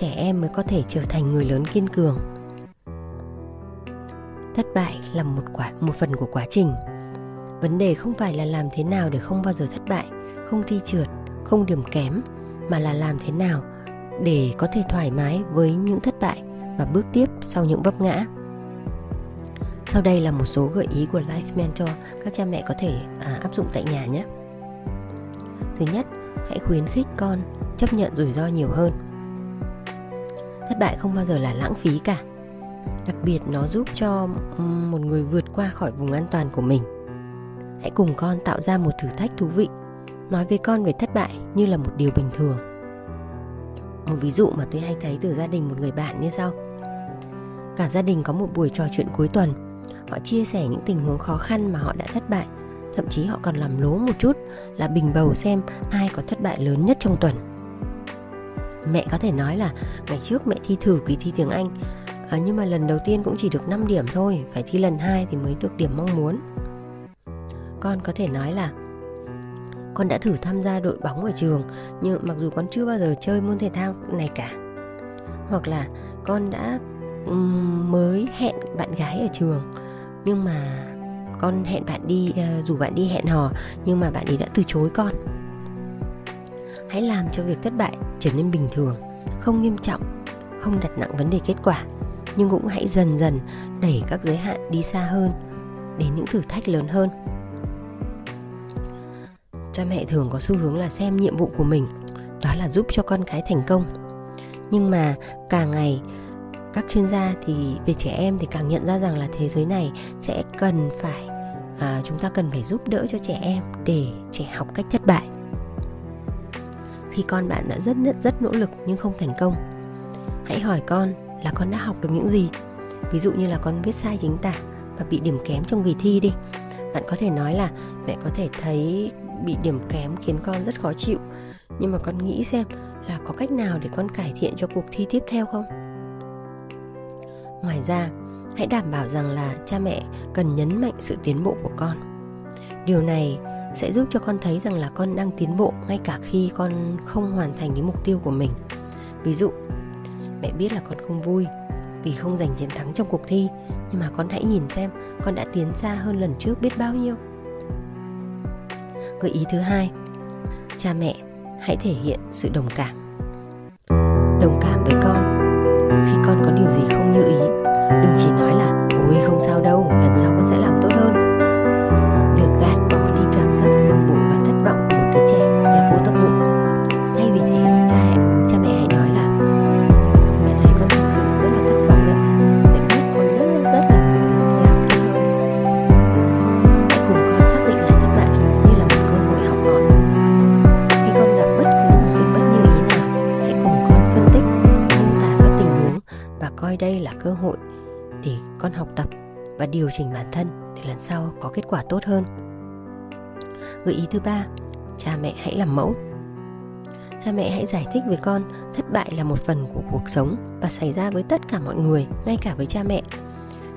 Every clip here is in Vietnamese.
trẻ em mới có thể trở thành người lớn kiên cường. Thất bại là một quả một phần của quá trình. Vấn đề không phải là làm thế nào để không bao giờ thất bại không thi trượt không điểm kém mà là làm thế nào để có thể thoải mái với những thất bại và bước tiếp sau những vấp ngã. Sau đây là một số gợi ý của Life Mentor các cha mẹ có thể à, áp dụng tại nhà nhé. Thứ nhất, hãy khuyến khích con chấp nhận rủi ro nhiều hơn thất bại không bao giờ là lãng phí cả. Đặc biệt nó giúp cho một người vượt qua khỏi vùng an toàn của mình. Hãy cùng con tạo ra một thử thách thú vị. Nói với con về thất bại như là một điều bình thường. Một ví dụ mà tôi hay thấy từ gia đình một người bạn như sau. Cả gia đình có một buổi trò chuyện cuối tuần. Họ chia sẻ những tình huống khó khăn mà họ đã thất bại. Thậm chí họ còn làm lố một chút là bình bầu xem ai có thất bại lớn nhất trong tuần mẹ có thể nói là ngày trước mẹ thi thử kỳ thi tiếng Anh. À, nhưng mà lần đầu tiên cũng chỉ được 5 điểm thôi phải thi lần hai thì mới được điểm mong muốn. Con có thể nói là con đã thử tham gia đội bóng ở trường nhưng mặc dù con chưa bao giờ chơi môn thể thao này cả. Hoặc là con đã mới hẹn bạn gái ở trường nhưng mà con hẹn bạn đi ờ, rủ bạn đi hẹn hò nhưng mà bạn ấy đã từ chối con hãy làm cho việc thất bại trở nên bình thường không nghiêm trọng không đặt nặng vấn đề kết quả. Nhưng cũng hãy dần dần đẩy các giới hạn đi xa hơn đến những thử thách lớn hơn. Cha mẹ thường có xu hướng là xem nhiệm vụ của mình đó là giúp cho con cái thành công. Nhưng mà càng ngày các chuyên gia thì về trẻ em thì càng nhận ra rằng là thế giới này sẽ cần phải à, chúng ta cần phải giúp đỡ cho trẻ em để trẻ học cách thất bại khi con bạn đã rất rất rất nỗ lực nhưng không thành công. Hãy hỏi con là con đã học được những gì? Ví dụ như là con viết sai chính tả và bị điểm kém trong kỳ thi đi. Bạn có thể nói là mẹ có thể thấy bị điểm kém khiến con rất khó chịu. Nhưng mà con nghĩ xem là có cách nào để con cải thiện cho cuộc thi tiếp theo không? Ngoài ra, hãy đảm bảo rằng là cha mẹ cần nhấn mạnh sự tiến bộ của con. Điều này sẽ giúp cho con thấy rằng là con đang tiến bộ ngay cả khi con không hoàn thành cái mục tiêu của mình. Ví dụ, mẹ biết là con không vui vì không giành chiến thắng trong cuộc thi, nhưng mà con hãy nhìn xem con đã tiến xa hơn lần trước biết bao nhiêu. Gợi ý thứ hai, cha mẹ hãy thể hiện sự đồng cảm. Đồng cảm với con. Khi con có điều gì không như ý, đừng chỉ nói là ôi, không sao đâu, lần sau đây là cơ hội để con học tập và điều chỉnh bản thân để lần sau có kết quả tốt hơn. Gợi ý thứ ba, cha mẹ hãy làm mẫu. Cha mẹ hãy giải thích với con thất bại là một phần của cuộc sống và xảy ra với tất cả mọi người, ngay cả với cha mẹ.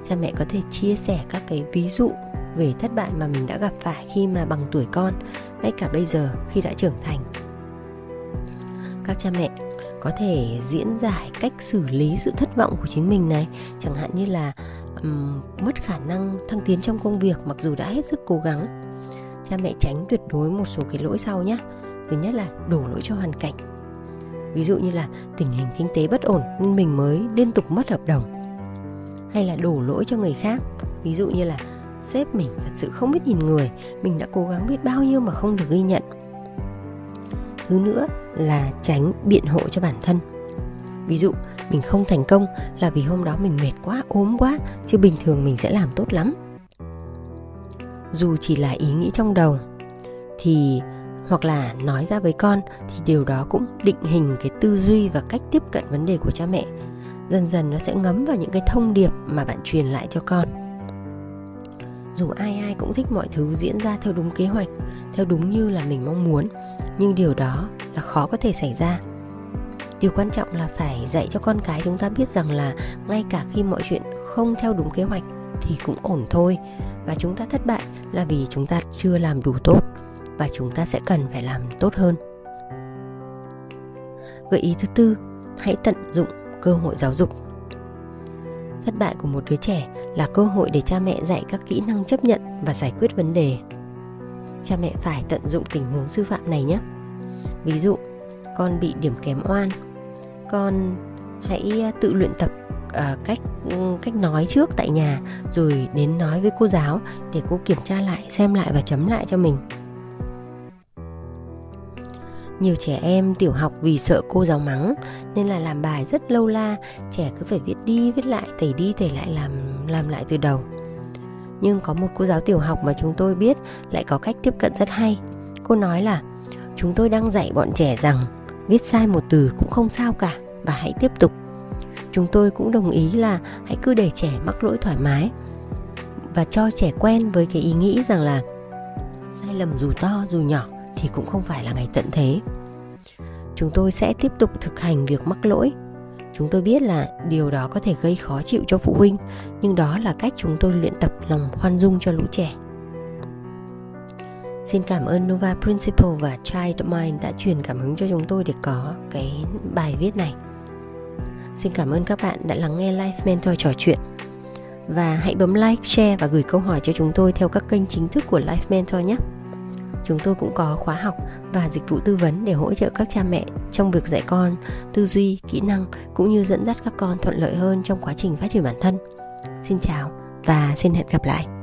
Cha mẹ có thể chia sẻ các cái ví dụ về thất bại mà mình đã gặp phải khi mà bằng tuổi con, ngay cả bây giờ khi đã trưởng thành. Các cha mẹ có thể diễn giải cách xử lý sự thất vọng của chính mình này. Chẳng hạn như là um, mất khả năng thăng tiến trong công việc mặc dù đã hết sức cố gắng. Cha mẹ tránh tuyệt đối một số cái lỗi sau nhé thứ nhất là đổ lỗi cho hoàn cảnh. Ví dụ như là tình hình kinh tế bất ổn nên mình mới liên tục mất hợp đồng. Hay là đổ lỗi cho người khác. Ví dụ như là sếp mình thật sự không biết nhìn người mình đã cố gắng biết bao nhiêu mà không được ghi nhận thứ nữa là tránh biện hộ cho bản thân. Ví dụ, mình không thành công là vì hôm đó mình mệt quá, ốm quá, chứ bình thường mình sẽ làm tốt lắm. Dù chỉ là ý nghĩ trong đầu, thì, hoặc là nói ra với con, thì điều đó cũng định hình cái tư duy và cách tiếp cận vấn đề của cha mẹ. Dần dần nó sẽ ngấm vào những cái thông điệp mà bạn truyền lại cho con. Dù ai ai cũng thích mọi thứ diễn ra theo đúng kế hoạch, theo đúng như là mình mong muốn nhưng điều đó là khó có thể xảy ra. Điều quan trọng là phải dạy cho con cái chúng ta biết rằng là ngay cả khi mọi chuyện không theo đúng kế hoạch thì cũng ổn thôi. Và chúng ta thất bại là vì chúng ta chưa làm đủ tốt và chúng ta sẽ cần phải làm tốt hơn. Gợi ý thứ tư, hãy tận dụng cơ hội giáo dục. Thất bại của một đứa trẻ là cơ hội để cha mẹ dạy các kỹ năng chấp nhận và giải quyết vấn đề cha mẹ phải tận dụng tình huống sư phạm này nhé. Ví dụ con bị điểm kém oan con hãy à, tự luyện tập uh, cách ừ, cách nói trước tại nhà rồi đến nói với cô giáo để cô kiểm tra lại xem lại và chấm lại cho mình. Nhiều trẻ em tiểu học vì sợ cô giáo mắng nên là làm bài rất lâu la trẻ cứ phải viết đi viết lại tẩy đi tẩy lại làm làm lại từ đầu nhưng có một cô giáo tiểu học mà chúng tôi biết lại có cách tiếp cận rất hay. Cô nói là, chúng tôi đang dạy bọn trẻ rằng viết sai một từ cũng không sao cả và hãy tiếp tục. Chúng tôi cũng đồng ý là hãy cứ để trẻ mắc lỗi thoải mái và cho trẻ quen với cái ý nghĩ rằng là sai lầm dù to dù nhỏ thì cũng không phải là ngày tận thế. Chúng tôi sẽ tiếp tục thực hành việc mắc lỗi chúng tôi biết là điều đó có thể gây khó chịu cho phụ huynh nhưng đó là cách chúng tôi luyện tập lòng khoan dung cho lũ trẻ Xin cảm ơn Nova Principal và Child Mind đã truyền cảm hứng cho chúng tôi để có cái bài viết này. Xin cảm ơn các bạn đã lắng nghe Life Mentor trò chuyện. Và hãy bấm like, share và gửi câu hỏi cho chúng tôi theo các kênh chính thức của Life Mentor nhé. Chúng tôi cũng có khóa học và dịch vụ tư vấn để hỗ trợ các cha mẹ trong việc dạy con, tư duy, kỹ năng cũng như dẫn dắt các con thuận lợi hơn trong quá trình phát triển bản thân. Xin chào và xin hẹn gặp lại.